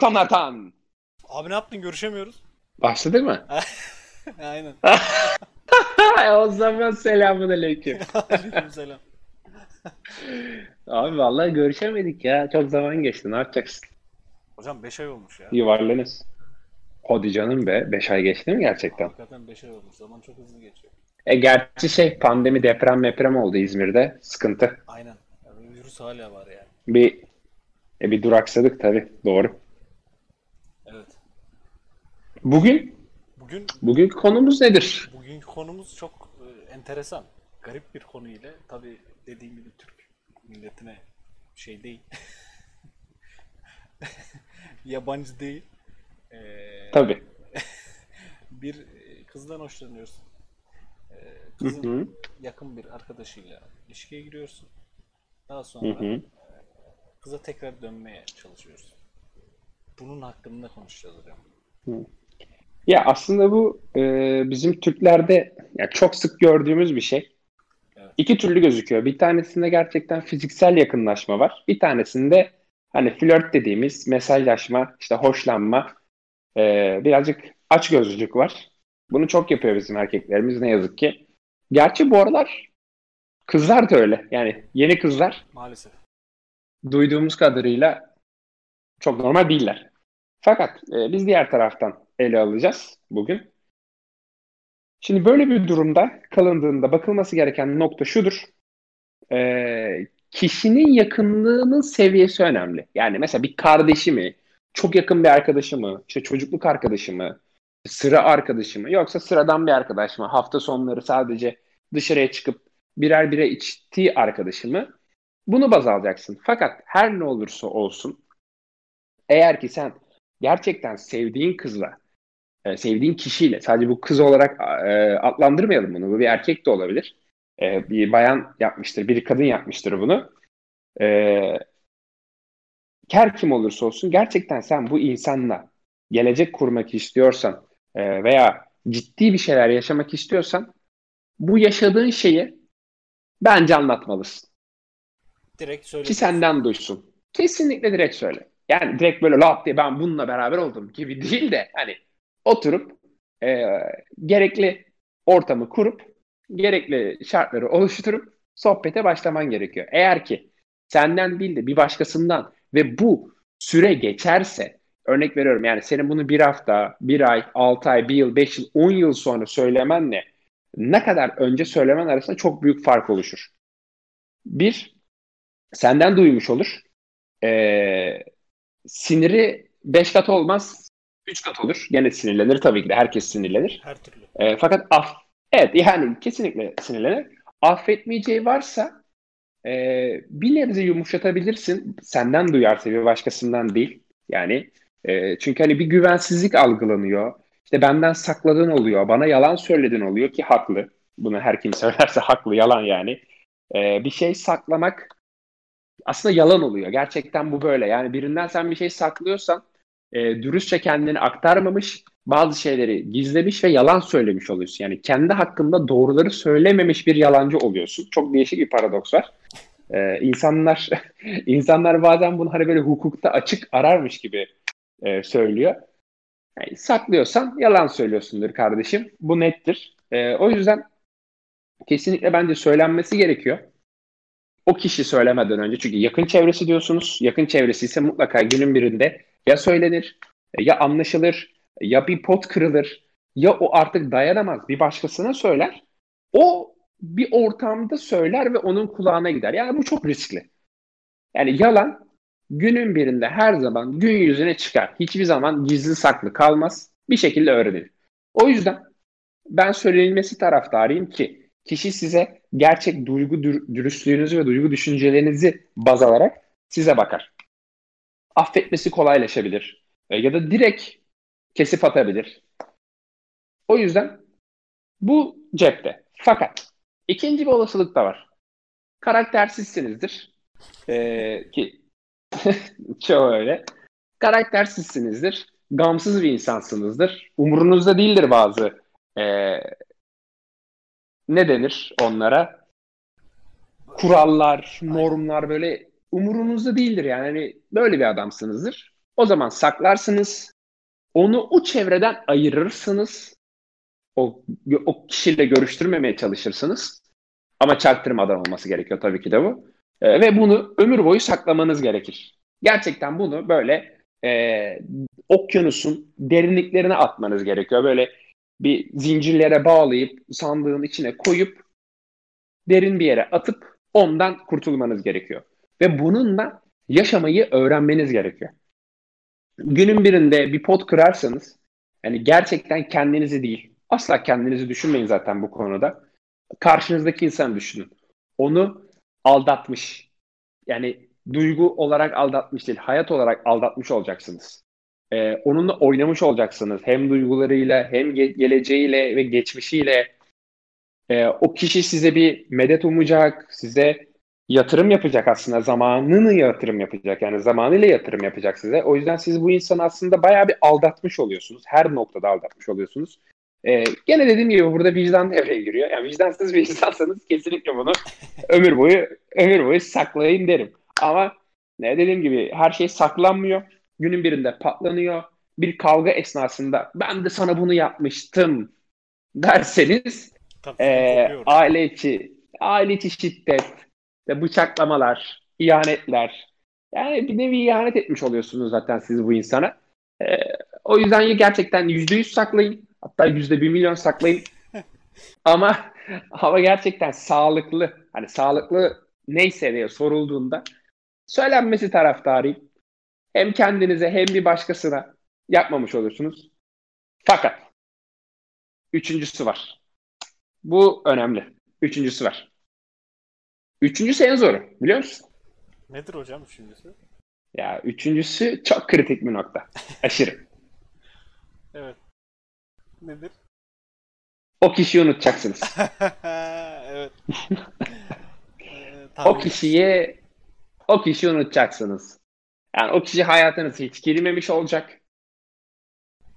Jonathan Tan. Abi ne yaptın? Görüşemiyoruz. Başladı mı? Aynen. o zaman selamun aleyküm. Selam. Abi vallahi görüşemedik ya. Çok zaman geçti. Ne yapacaksın? Hocam 5 ay olmuş ya. Yuvarlanız. Hadi canım be. 5 ay geçti mi gerçekten? Hakikaten 5 ay olmuş. Zaman çok hızlı geçiyor. E gerçi şey pandemi deprem meprem oldu İzmir'de. Sıkıntı. Aynen. Yani virüs hala var yani. Bir e, bir duraksadık tabii. Doğru. Bugün Bugün bugün konumuz nedir? bugünkü konumuz çok e, enteresan. Garip bir konu ile tabii dediğim gibi Türk milletine şey değil. Yabancı değil. Ee, Tabii. bir e, kızdan hoşlanıyorsun. Ee, Hı kızın hı. yakın bir arkadaşıyla ilişkiye giriyorsun. Daha Hı sonra hı. kıza tekrar dönmeye çalışıyorsun. Bunun hakkında konuşacağız hocam. Ya aslında bu e, bizim Türklerde ya çok sık gördüğümüz bir şey. Evet. İki türlü gözüküyor. Bir tanesinde gerçekten fiziksel yakınlaşma var. Bir tanesinde hani flört dediğimiz mesajlaşma, işte hoşlanma, e, birazcık açgözlülük var. Bunu çok yapıyor bizim erkeklerimiz ne yazık ki. Gerçi bu aralar kızlar da öyle. Yani yeni kızlar Maalesef. duyduğumuz kadarıyla çok normal değiller. Fakat e, biz diğer taraftan ele alacağız bugün. Şimdi böyle bir durumda kalındığında bakılması gereken nokta şudur. E, kişinin yakınlığının seviyesi önemli. Yani mesela bir kardeşi mi, çok yakın bir arkadaşı mı, işte çocukluk arkadaşı mı, sıra arkadaşı mı, yoksa sıradan bir arkadaş mı, hafta sonları sadece dışarıya çıkıp birer bire içtiği arkadaşı mı? Bunu baz alacaksın. Fakat her ne olursa olsun eğer ki sen gerçekten sevdiğin kızla, e, sevdiğin kişiyle, sadece bu kız olarak e, adlandırmayalım bunu, bu bir erkek de olabilir. E, bir bayan yapmıştır, bir kadın yapmıştır bunu. E, her kim olursa olsun gerçekten sen bu insanla gelecek kurmak istiyorsan e, veya ciddi bir şeyler yaşamak istiyorsan bu yaşadığın şeyi bence anlatmalısın. Direkt söyle. Ki senden duysun. Kesinlikle direkt söyle. Yani direkt böyle lap diye ben bununla beraber oldum gibi değil de hani oturup e, gerekli ortamı kurup gerekli şartları oluşturup sohbete başlaman gerekiyor. Eğer ki senden değil de bir başkasından ve bu süre geçerse örnek veriyorum yani senin bunu bir hafta, bir ay, altı ay, bir yıl, beş yıl, on yıl sonra söylemenle ne kadar önce söylemen arasında çok büyük fark oluşur. Bir, senden duymuş olur. Ee, siniri 5 kat olmaz, 3 kat olur. Gene sinirlenir tabii ki de. Herkes sinirlenir. Her türlü. Ee, fakat af, evet yani kesinlikle sinirlenir. Affetmeyeceği varsa e, bir nebze yumuşatabilirsin. Senden duyarsa bir başkasından değil. Yani e, çünkü hani bir güvensizlik algılanıyor. İşte benden sakladığın oluyor. Bana yalan söyledin oluyor ki haklı. Bunu her kim söylerse haklı. Yalan yani. Ee, bir şey saklamak aslında yalan oluyor. Gerçekten bu böyle. Yani birinden sen bir şey saklıyorsan e, dürüstçe kendini aktarmamış, bazı şeyleri gizlemiş ve yalan söylemiş oluyorsun. Yani kendi hakkında doğruları söylememiş bir yalancı oluyorsun. Çok değişik bir paradoks var. E, insanlar insanlar bazen bunu hani böyle hukukta açık ararmış gibi e, söylüyor. Yani saklıyorsan yalan söylüyorsundur kardeşim. Bu nettir. E, o yüzden kesinlikle bence söylenmesi gerekiyor o kişi söylemeden önce çünkü yakın çevresi diyorsunuz. Yakın çevresi ise mutlaka günün birinde ya söylenir ya anlaşılır ya bir pot kırılır ya o artık dayanamaz bir başkasına söyler. O bir ortamda söyler ve onun kulağına gider. Yani bu çok riskli. Yani yalan günün birinde her zaman gün yüzüne çıkar. Hiçbir zaman gizli saklı kalmaz. Bir şekilde öğrenilir. O yüzden ben söylenilmesi taraftarıyım ki kişi size gerçek duygu dürüstlüğünüzü ve duygu düşüncelerinizi baz alarak size bakar. Affetmesi kolaylaşabilir e, ya da direkt kesip atabilir. O yüzden bu cepte. Fakat ikinci bir olasılık da var. Karaktersizsinizdir. Ee, ki çoğu öyle. Karaktersizsinizdir. Gamsız bir insansınızdır. Umurunuzda değildir bazı e, ne denir onlara? Kurallar, normlar böyle umurunuzda değildir yani. Hani böyle bir adamsınızdır. O zaman saklarsınız. Onu o çevreden ayırırsınız. O, o kişiyle görüştürmemeye çalışırsınız. Ama çaktırmadan olması gerekiyor tabii ki de bu. E, ve bunu ömür boyu saklamanız gerekir. Gerçekten bunu böyle e, okyanusun derinliklerine atmanız gerekiyor. Böyle bir zincirlere bağlayıp sandığın içine koyup derin bir yere atıp ondan kurtulmanız gerekiyor. Ve bununla yaşamayı öğrenmeniz gerekiyor. Günün birinde bir pot kırarsanız yani gerçekten kendinizi değil asla kendinizi düşünmeyin zaten bu konuda. Karşınızdaki insan düşünün. Onu aldatmış. Yani duygu olarak aldatmış değil, hayat olarak aldatmış olacaksınız. Ee, onunla oynamış olacaksınız. Hem duygularıyla, hem ge- geleceğiyle ve geçmişiyle. Ee, o kişi size bir medet umacak, size yatırım yapacak aslında. Zamanını yatırım yapacak. Yani zamanıyla yatırım yapacak size. O yüzden siz bu insanı aslında bayağı bir aldatmış oluyorsunuz. Her noktada aldatmış oluyorsunuz. Ee, gene dediğim gibi burada vicdan devreye giriyor. Yani vicdansız bir insansanız kesinlikle bunu ömür boyu ömür boyu saklayın derim. Ama ne dediğim gibi her şey saklanmıyor. Günün birinde patlanıyor. Bir kavga esnasında ben de sana bunu yapmıştım derseniz e, aile içi aile içi şiddet ve bıçaklamalar, ihanetler yani bir nevi ihanet etmiş oluyorsunuz zaten siz bu insana. E, o yüzden gerçekten yüzde yüz saklayın. Hatta yüzde bir milyon saklayın. ama ama gerçekten sağlıklı hani sağlıklı neyse diye sorulduğunda söylenmesi taraftarıyım. Hem kendinize hem bir başkasına yapmamış olursunuz. Fakat üçüncüsü var. Bu önemli. Üçüncüsü var. Üçüncüsü en zoru biliyor musun? Nedir hocam üçüncüsü? Ya üçüncüsü çok kritik bir nokta. Aşırı. evet. Nedir? O kişiyi unutacaksınız. evet. ee, o kişiyi o kişiyi unutacaksınız. Yani o kişi hayatınıza hiç girmemiş olacak.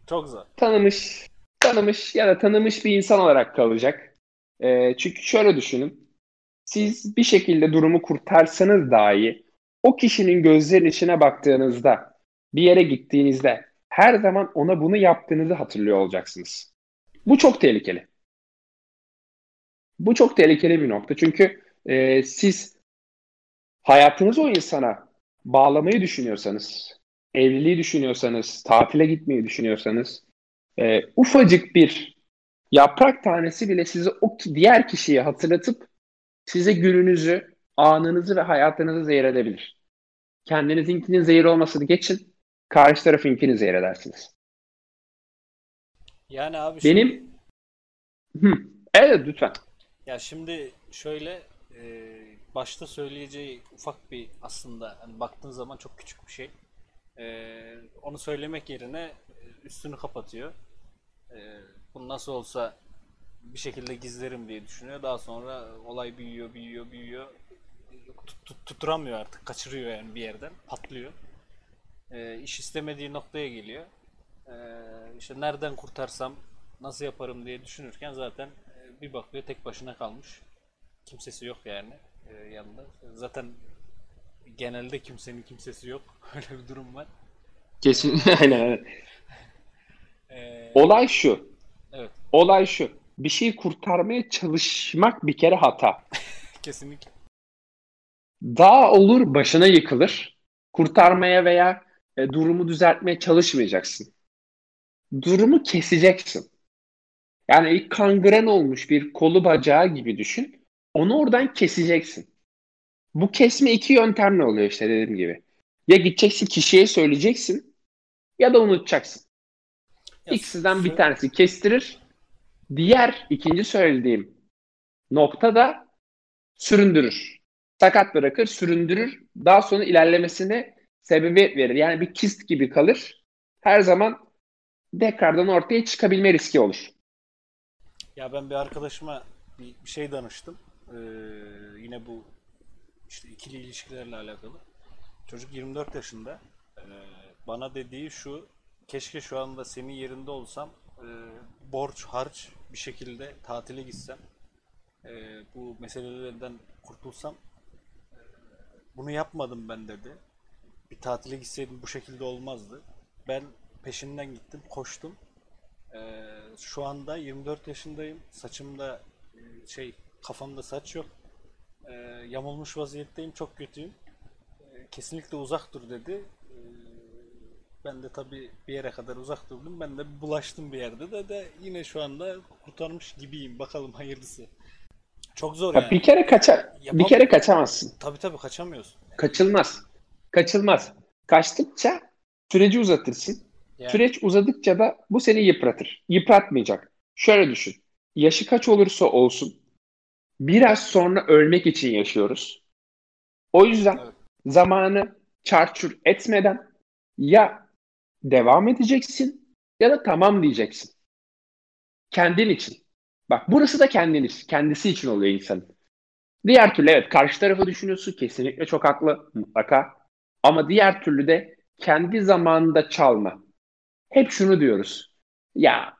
Çok zor. Tanımış, tanımış ya da tanımış bir insan olarak kalacak. Ee, çünkü şöyle düşünün. Siz bir şekilde durumu kurtarsanız dahi o kişinin gözlerinin içine baktığınızda bir yere gittiğinizde her zaman ona bunu yaptığınızı hatırlıyor olacaksınız. Bu çok tehlikeli. Bu çok tehlikeli bir nokta. Çünkü e, siz hayatınızı o insana bağlamayı düşünüyorsanız, evliliği düşünüyorsanız, tatile gitmeyi düşünüyorsanız, e, ufacık bir yaprak tanesi bile sizi o diğer kişiye hatırlatıp size gününüzü, anınızı ve hayatınızı zehir edebilir. Kendinizinkinin zehir olmasını geçin, karşı tarafınkini zehir edersiniz. Yani abi benim şimdi... evet lütfen. Ya şimdi şöyle e, başta söyleyeceği ufak bir aslında hani baktığın zaman çok küçük bir şey. E, onu söylemek yerine e, üstünü kapatıyor. E, bunu nasıl olsa bir şekilde gizlerim diye düşünüyor. Daha sonra olay büyüyor, büyüyor, büyüyor. Tut, tut, tuturamıyor artık. Kaçırıyor yani bir yerden. Patlıyor. E, iş istemediği noktaya geliyor. E, işte nereden kurtarsam, nasıl yaparım diye düşünürken zaten bir bakıyor tek başına kalmış. Kimsesi yok yani e, yanında. Zaten genelde kimsenin kimsesi yok. Öyle bir durum var. Kesin aynen aynen. Ee, Olay şu. Evet. Olay şu. Bir şeyi kurtarmaya çalışmak bir kere hata. Kesinlikle. Daha olur başına yıkılır. Kurtarmaya veya e, durumu düzeltmeye çalışmayacaksın. Durumu keseceksin. Yani ilk kangren olmuş bir kolu bacağı gibi düşün. Onu oradan keseceksin. Bu kesme iki yöntemle oluyor işte dediğim gibi. Ya gideceksin kişiye söyleyeceksin ya da unutacaksın. Ya, İkisinden bir tanesi kestirir. Diğer ikinci söylediğim nokta da süründürür. Sakat bırakır, süründürür. Daha sonra ilerlemesine sebebiyet verir. Yani bir kist gibi kalır. Her zaman tekrardan ortaya çıkabilme riski olur. Ya ben bir arkadaşıma bir, bir şey danıştım. Ee, yine bu işte ikili ilişkilerle alakalı. Çocuk 24 yaşında. Ee, bana dediği şu, keşke şu anda senin yerinde olsam, e, borç, harç bir şekilde tatile gitsem, e, bu meselelerden kurtulsam. E, bunu yapmadım ben dedi. bir tatile gitseydim bu şekilde olmazdı. Ben peşinden gittim, koştum. Ee, şu anda 24 yaşındayım. Saçımda e, şey kafamda saç yok. Ee, yamulmuş vaziyetteyim. Çok kötüyüm. Ee, kesinlikle uzak dur dedi. Ben de tabii bir yere kadar uzak durdum. Ben de bulaştım bir yerde de de yine şu anda kurtarmış gibiyim. Bakalım hayırlısı. Çok zor Ya yani. bir kere kaçar. Yapam- Bir kere kaçamazsın. Tabii tabii kaçamıyorsun. Kaçılmaz. Kaçılmaz. Kaçtıkça süreci uzatırsın. Yani. Süreç uzadıkça da bu seni yıpratır. Yıpratmayacak. Şöyle düşün. Yaşı kaç olursa olsun biraz sonra ölmek için yaşıyoruz. O yüzden Evet. zamanı çarçur etmeden ya devam edeceksin ya da tamam diyeceksin. Kendin için. Bak burası da kendin için. Kendisi için oluyor insanın. Diğer türlü evet karşı tarafı düşünüyorsun. Kesinlikle çok haklı. Mutlaka. Ama diğer türlü de kendi zamanında çalma. Hep şunu diyoruz. Ya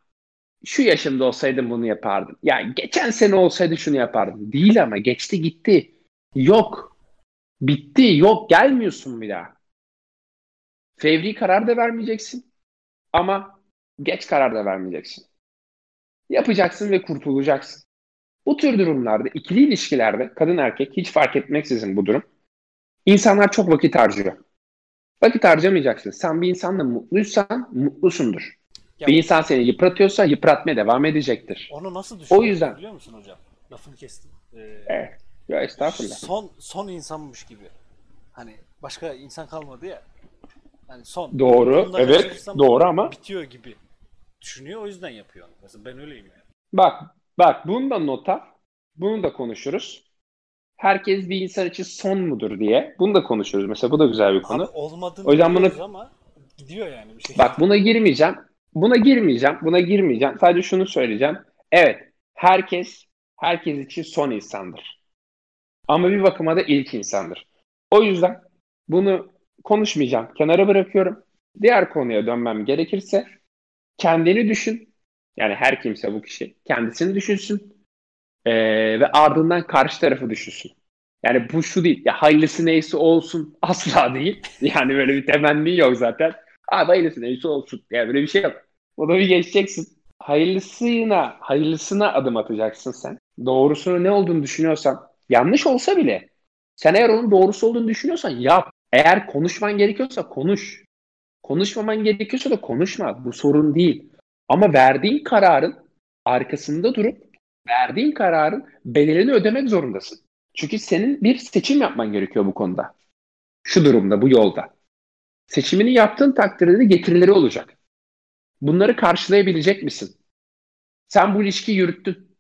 şu yaşımda olsaydım bunu yapardım. Ya geçen sene olsaydı şunu yapardım. Değil ama geçti gitti. Yok. Bitti. Yok. Gelmiyorsun bir daha. Fevri karar da vermeyeceksin. Ama geç karar da vermeyeceksin. Yapacaksın ve kurtulacaksın. Bu tür durumlarda, ikili ilişkilerde kadın erkek hiç fark etmeksizin bu durum. İnsanlar çok vakit harcıyor. Vakit harcamayacaksın. Sen bir insanla mutluysan mutlusundur. Ya- Bir insan seni yıpratıyorsa yıpratmaya devam edecektir. Onu nasıl düşünüyorsun yüzden- biliyor musun hocam? Lafını kestim. Ee, Evet. Ya estağfurullah. son son insanmış gibi. Hani başka insan kalmadı ya. Hani son. Doğru. Bununla Evet. karşılaşırsam Doğru ama bitiyor gibi düşünüyor. O yüzden yapıyor. Mesela ben öyleyim yani. bak bak bunu da nota. Bunu da konuşuruz. Herkes bir insan için son mudur diye. Bunu da konuşuruz. Mesela bu da güzel bir konu. Abi olmadığını O yüzden bunu- ama gidiyor yani bir şekilde. Bak buna girmeyeceğim. Buna girmeyeceğim. Buna girmeyeceğim. Sadece şunu söyleyeceğim. Evet, herkes herkes için son insandır. Ama bir bakıma da ilk insandır. O yüzden bunu konuşmayacağım. Kenara bırakıyorum. Diğer konuya dönmem gerekirse kendini düşün. Yani her kimse bu kişi kendisini düşünsün. Ee, ve ardından karşı tarafı düşünsün. Yani bu şu değil. Ya hayırlısı neyse olsun asla değil. Yani böyle bir temenni yok zaten. Abi hayırlısı neyse olsun. Yani böyle bir şey yok. Onu bir geçeceksin. Hayırlısına, hayırlısına adım atacaksın sen. Doğrusunun ne olduğunu düşünüyorsan, yanlış olsa bile sen eğer onun doğrusu olduğunu düşünüyorsan yap. Eğer konuşman gerekiyorsa konuş. Konuşmaman gerekiyorsa da konuşma. Bu sorun değil. Ama verdiğin kararın arkasında durup verdiğin kararın bedelini ödemek zorundasın. Çünkü senin bir seçim yapman gerekiyor bu konuda. Şu durumda, bu yolda. Seçimini yaptığın takdirde de getirileri olacak. Bunları karşılayabilecek misin? Sen bu ilişkiyi yürüttün.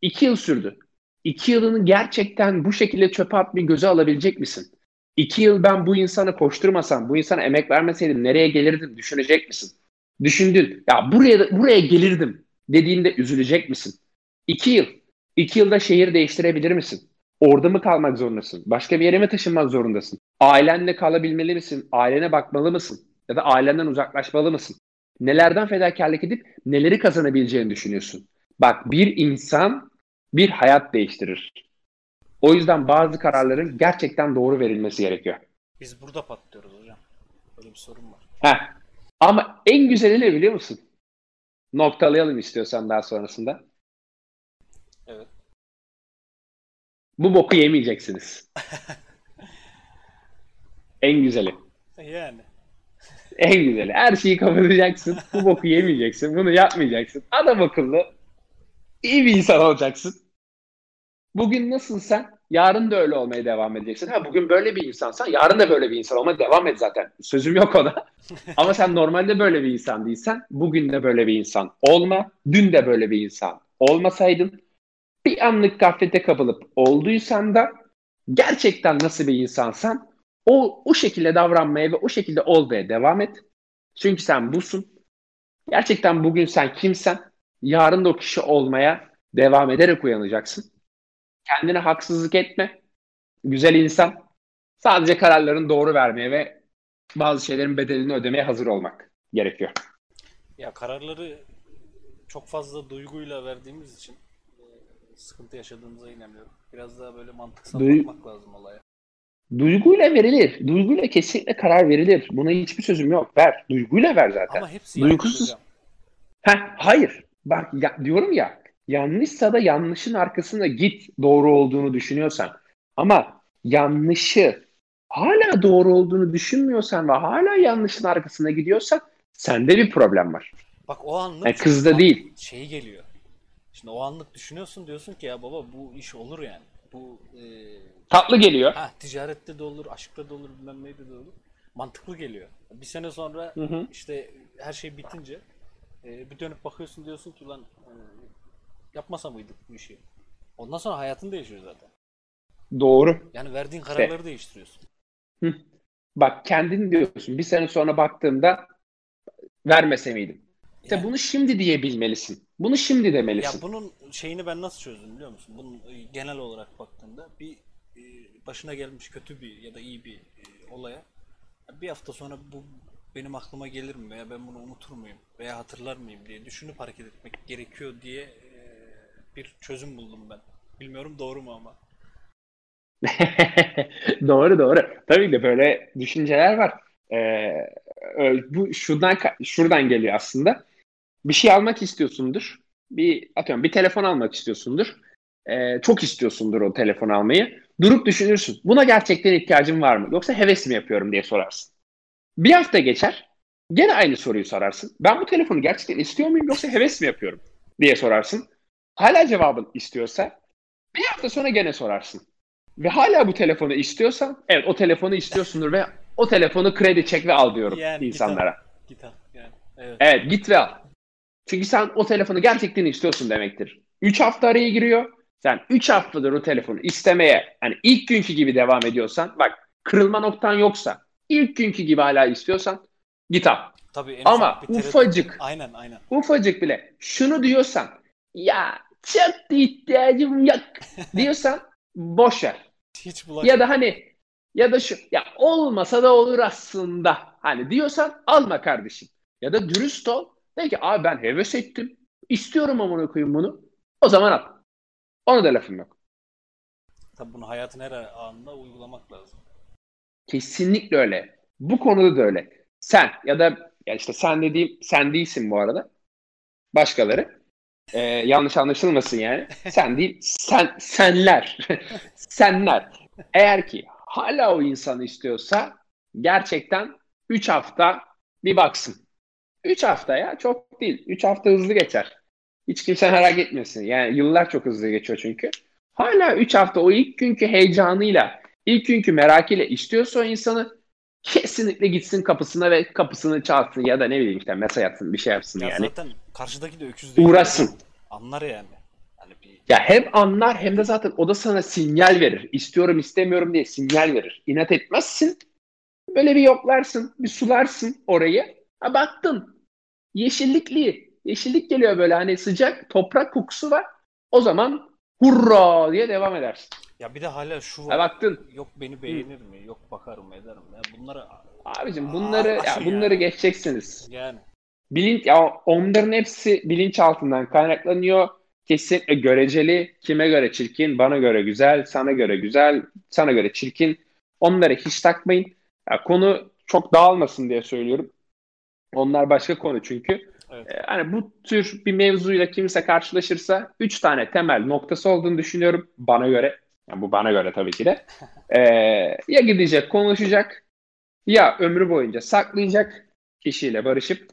İki yıl sürdü. İki yılını gerçekten bu şekilde çöpe atmayı göze alabilecek misin? İki yıl ben bu insana koşturmasam, bu insana emek vermeseydim nereye gelirdim düşünecek misin? Düşündün. Ya buraya buraya gelirdim dediğinde üzülecek misin? İki yıl. İki yılda şehir değiştirebilir misin? Orada mı kalmak zorundasın? Başka bir yere mi taşınmak zorundasın? Ailenle kalabilmeli misin? Ailene bakmalı mısın? Ya da ailenden uzaklaşmalı mısın? Nelerden fedakarlık edip neleri kazanabileceğini düşünüyorsun? Bak bir insan bir hayat değiştirir. O yüzden bazı kararların gerçekten doğru verilmesi gerekiyor. Biz burada patlıyoruz hocam. Böyle bir sorun var. Heh. Ama en güzeli ne biliyor musun? Noktalayalım istiyorsan daha sonrasında. Evet. Bu boku yemeyeceksiniz. en güzeli. Yani. En güzeli. Her şeyi kapatacaksın. Bu boku yemeyeceksin. Bunu yapmayacaksın. Adam akıllı. iyi bir insan olacaksın. Bugün nasılsan yarın da öyle olmaya devam edeceksin. Ha bugün böyle bir insansan yarın da böyle bir insan olmaya devam et zaten. Sözüm yok ona. Ama sen normalde böyle bir insan değilsen bugün de böyle bir insan olma. Dün de böyle bir insan olmasaydın bir anlık gaflete kapılıp olduysan da gerçekten nasıl bir insansan o, o şekilde davranmaya ve o şekilde olmaya devam et. Çünkü sen busun. Gerçekten bugün sen kimsen, yarın da o kişi olmaya devam ederek uyanacaksın. Kendine haksızlık etme. Güzel insan. Sadece kararlarını doğru vermeye ve bazı şeylerin bedelini ödemeye hazır olmak gerekiyor. Ya kararları çok fazla duyguyla verdiğimiz için e, sıkıntı yaşadığımıza inanıyorum. Biraz daha böyle mantıksal Duy- bakmak lazım olaya. Duyguyla verilir. Duyguyla kesinlikle karar verilir. Buna hiçbir sözüm yok. Ver. Duyguyla ver zaten. Ama hepsi Duygusuz. Heh, hayır. Bak ya, diyorum ya yanlışsa da yanlışın arkasında git doğru olduğunu düşünüyorsan. Ama yanlışı hala doğru olduğunu düşünmüyorsan ve hala yanlışın arkasında gidiyorsan sende bir problem var. Bak o anlık Yani kızda değil. Şey geliyor. Şimdi o anlık düşünüyorsun diyorsun ki ya baba bu iş olur yani. Bu e, Tatlı geliyor. ha, ticarette de olur, aşkta da olur, bilmem neyde de olur. Mantıklı geliyor. Bir sene sonra Hı hı. işte her şey bitince e, bir dönüp bakıyorsun diyorsun ki lan e, yapmasa mıydık bu işi? Ondan sonra hayatın değişiyor zaten. Doğru. Yani verdiğin kararları değiştiriyorsun. Hı. Bak kendin diyorsun. Bir sene sonra baktığımda vermese miydim? İşte Yani- bunu şimdi diyebilmelisin. Bunu şimdi Ya demelisin. bunun şeyini ben nasıl çözdüm biliyor musun? Bunun e, genel olarak baktığında bir e, başına gelmiş kötü bir ya da iyi bir e, olaya bir hafta sonra bu benim aklıma gelir mi veya ben bunu unutur muyum veya hatırlar mıyım diye düşünüp hareket etmek gerekiyor diye bir çözüm buldum ben. Bilmiyorum doğru mu ama. Doğru doğru. Tabii de böyle düşünceler var. Ee, bu şuradan şuradan geliyor aslında. Bir şey almak istiyorsundur. Bir atıyorum bir telefon almak istiyorsundur. Ee, çok istiyorsundur o telefon almayı. Durup düşünürsün. Buna gerçekten ihtiyacım var mı? Yoksa heves mi yapıyorum diye sorarsın. Bir hafta geçer. Gene aynı soruyu sorarsın. Ben bu telefonu gerçekten istiyor muyum yoksa heves mi yapıyorum diye sorarsın. Hala cevabın istiyorsa bir hafta sonra gene sorarsın. Ve hala bu telefonu istiyorsan evet o telefonu istiyorsundur ve o telefonu kredi çek ve al diyorum Yani git insanlara. Git al yani. Evet. Evet git ve al. Çünkü sen o telefonu gerçekten istiyorsun demektir. 3 hafta araya giriyor. Sen 3 haftadır o telefonu istemeye hani ilk günkü gibi devam ediyorsan bak kırılma noktan yoksa ilk günkü gibi hala istiyorsan git al. Tabii Ama ufacık Aynen aynen. ufacık bile şunu diyorsan ya çok da ihtiyacım yok diyorsan boş ver. Hiç. Ya da hani ya da şu ya olmasa da olur aslında. Hani diyorsan alma kardeşim. Ya da dürüst ol. De ki abi ben heves ettim. İstiyorum amına koyayım bunu. O zaman al. Ona da lafım yok. Tabii bunu hayatın her anında uygulamak lazım. Kesinlikle öyle. Bu konuda da öyle. Sen ya da ya işte sen dediğim sen değilsin bu arada. Başkaları. Ee, yanlış anlaşılmasın yani. Sen değil, sen senler. senler. Eğer ki hala o insanı istiyorsa gerçekten 3 hafta bir baksın. 3 hafta ya çok değil. 3 hafta hızlı geçer. Hiç kimse merak etmesin. Yani yıllar çok hızlı geçiyor çünkü. Hala 3 hafta o ilk günkü heyecanıyla, ilk günkü merakıyla istiyorsa o insanı kesinlikle gitsin kapısına ve kapısını çalsın ya da ne bileyim işte mesaj atsın bir şey yapsın Ya yani. zaten karşıdaki de öküz değil. Uğraşsın. Anlar yani. Hani bir Ya hem anlar hem de zaten o da sana sinyal verir. İstiyorum istemiyorum diye sinyal verir. İnat etmezsin. Böyle bir yoklarsın, bir sularsın orayı. Ha baktın. Yeşillikli. Yeşillik geliyor böyle hani sıcak toprak kokusu var. O zaman hurra diye devam edersin. Ya bir de hala şu Ha var. baktın. Yok beni beğenir mi? Yok bakarım ederim. Ya bunları Abicim bunları ya aşın bunları yani. geçeceksiniz. yani Bilinç ya onların hepsi bilinç altından kaynaklanıyor. Kesinlikle göreceli. Kime göre çirkin? Bana göre güzel, sana göre güzel, sana göre çirkin. Onları hiç takmayın. Ya konu çok dağılmasın diye söylüyorum. Onlar başka konu çünkü. evet. Ee, hani bu tür bir mevzuyla kimse karşılaşırsa üç tane temel noktası olduğunu düşünüyorum bana göre. Yani bu bana göre tabii ki de. Ee, ya gidecek konuşacak ya ömrü boyunca saklayacak kişiyle barışıp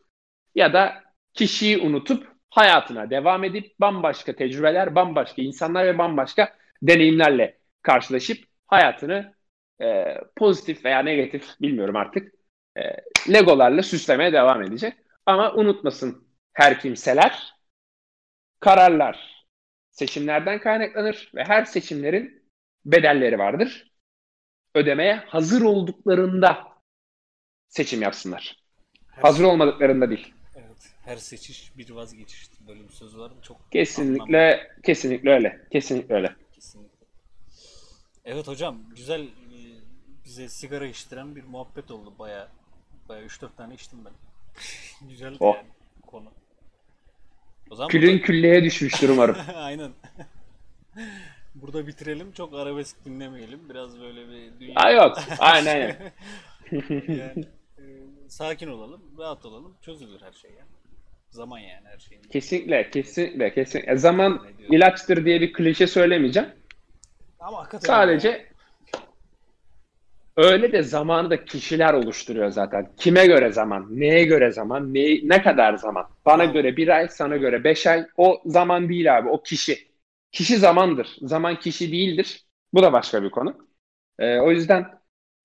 ya da kişiyi unutup hayatına devam edip bambaşka tecrübeler, bambaşka insanlar ve bambaşka deneyimlerle karşılaşıp hayatını e, pozitif veya negatif bilmiyorum artık e, legolarla süslemeye devam edecek. Ama unutmasın her kimseler kararlar seçimlerden kaynaklanır ve her seçimlerin bedelleri vardır. Ödemeye hazır olduklarında seçim yapsınlar. Her, Hazır olmadıklarında değil. evet. Her seçiş bir vazgeçiştir. Böyle bir söz var. Çok anlamlı. Kesinlikle kesinlikle öyle. Kesinlikle öyle. Kesinlikle. Evet hocam güzel e, bize sigara içtiren bir muhabbet oldu baya baya 3-4 tane içtim ben. Güzeldi Oh. yani konu. O zaman Külün burada- külleye düşmüştür umarım. Aynen. Burada bitirelim. Çok arabesk dinlemeyelim. Biraz böyle bir dünya. Ha yok. Aynen aynen. yani, e, sakin olalım, rahat olalım. Çözülür her şey ya. Zaman yani her şeyin. Kesinlikle, kesinlikle, kesinlikle. Zaman ilaçtır diye bir klişe söylemeyeceğim. Ama hakikaten Sadece öyle de zamanı da kişiler oluşturuyor zaten. Kime göre zaman, neye göre zaman, ne, ne kadar zaman. Bana Tamam. göre bir ay, sana göre beş ay. O zaman değil abi, o kişi. Kişi zamandır. Zaman kişi değildir. Bu da başka bir konu. Ee, o yüzden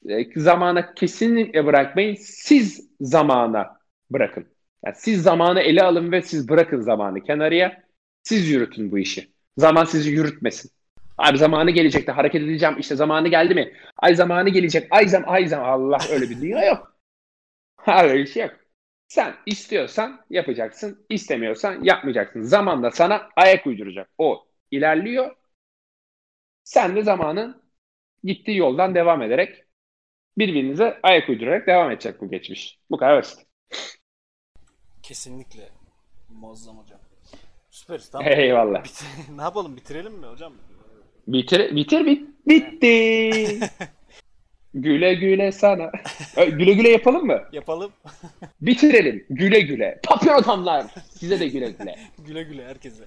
e, zamana kesinlikle bırakmayın. Siz zamana bırakın. Yani siz zamanı ele alın ve siz bırakın zamanı kenarıya. Siz yürütün bu işi. Zaman sizi yürütmesin. Abi zamanı gelecek de hareket edeceğim. İşte zamanı geldi mi? Ay zamanı gelecek. Ay zam ay zam. Allah öyle bir dünya yok. Öyle bir şey yok. Sen istiyorsan yapacaksın. istemiyorsan yapmayacaksın. Zaman da sana ayak uyduracak. O ilerliyor. Sen de zamanın gittiği yoldan devam ederek birbirinize ayak uydurarak devam edecek bu geçmiş. Bu kadar basit. Kesinlikle muazzam hocam. Süperiz tamam. Eyvallah. Bit- ne yapalım bitirelim mi hocam? Bitir, bitir, bit, bitti. güle güle sana. Güle güle yapalım mı? Yapalım. Bitirelim. Güle güle. Papyon adamlar. Size de güle güle. güle güle herkese.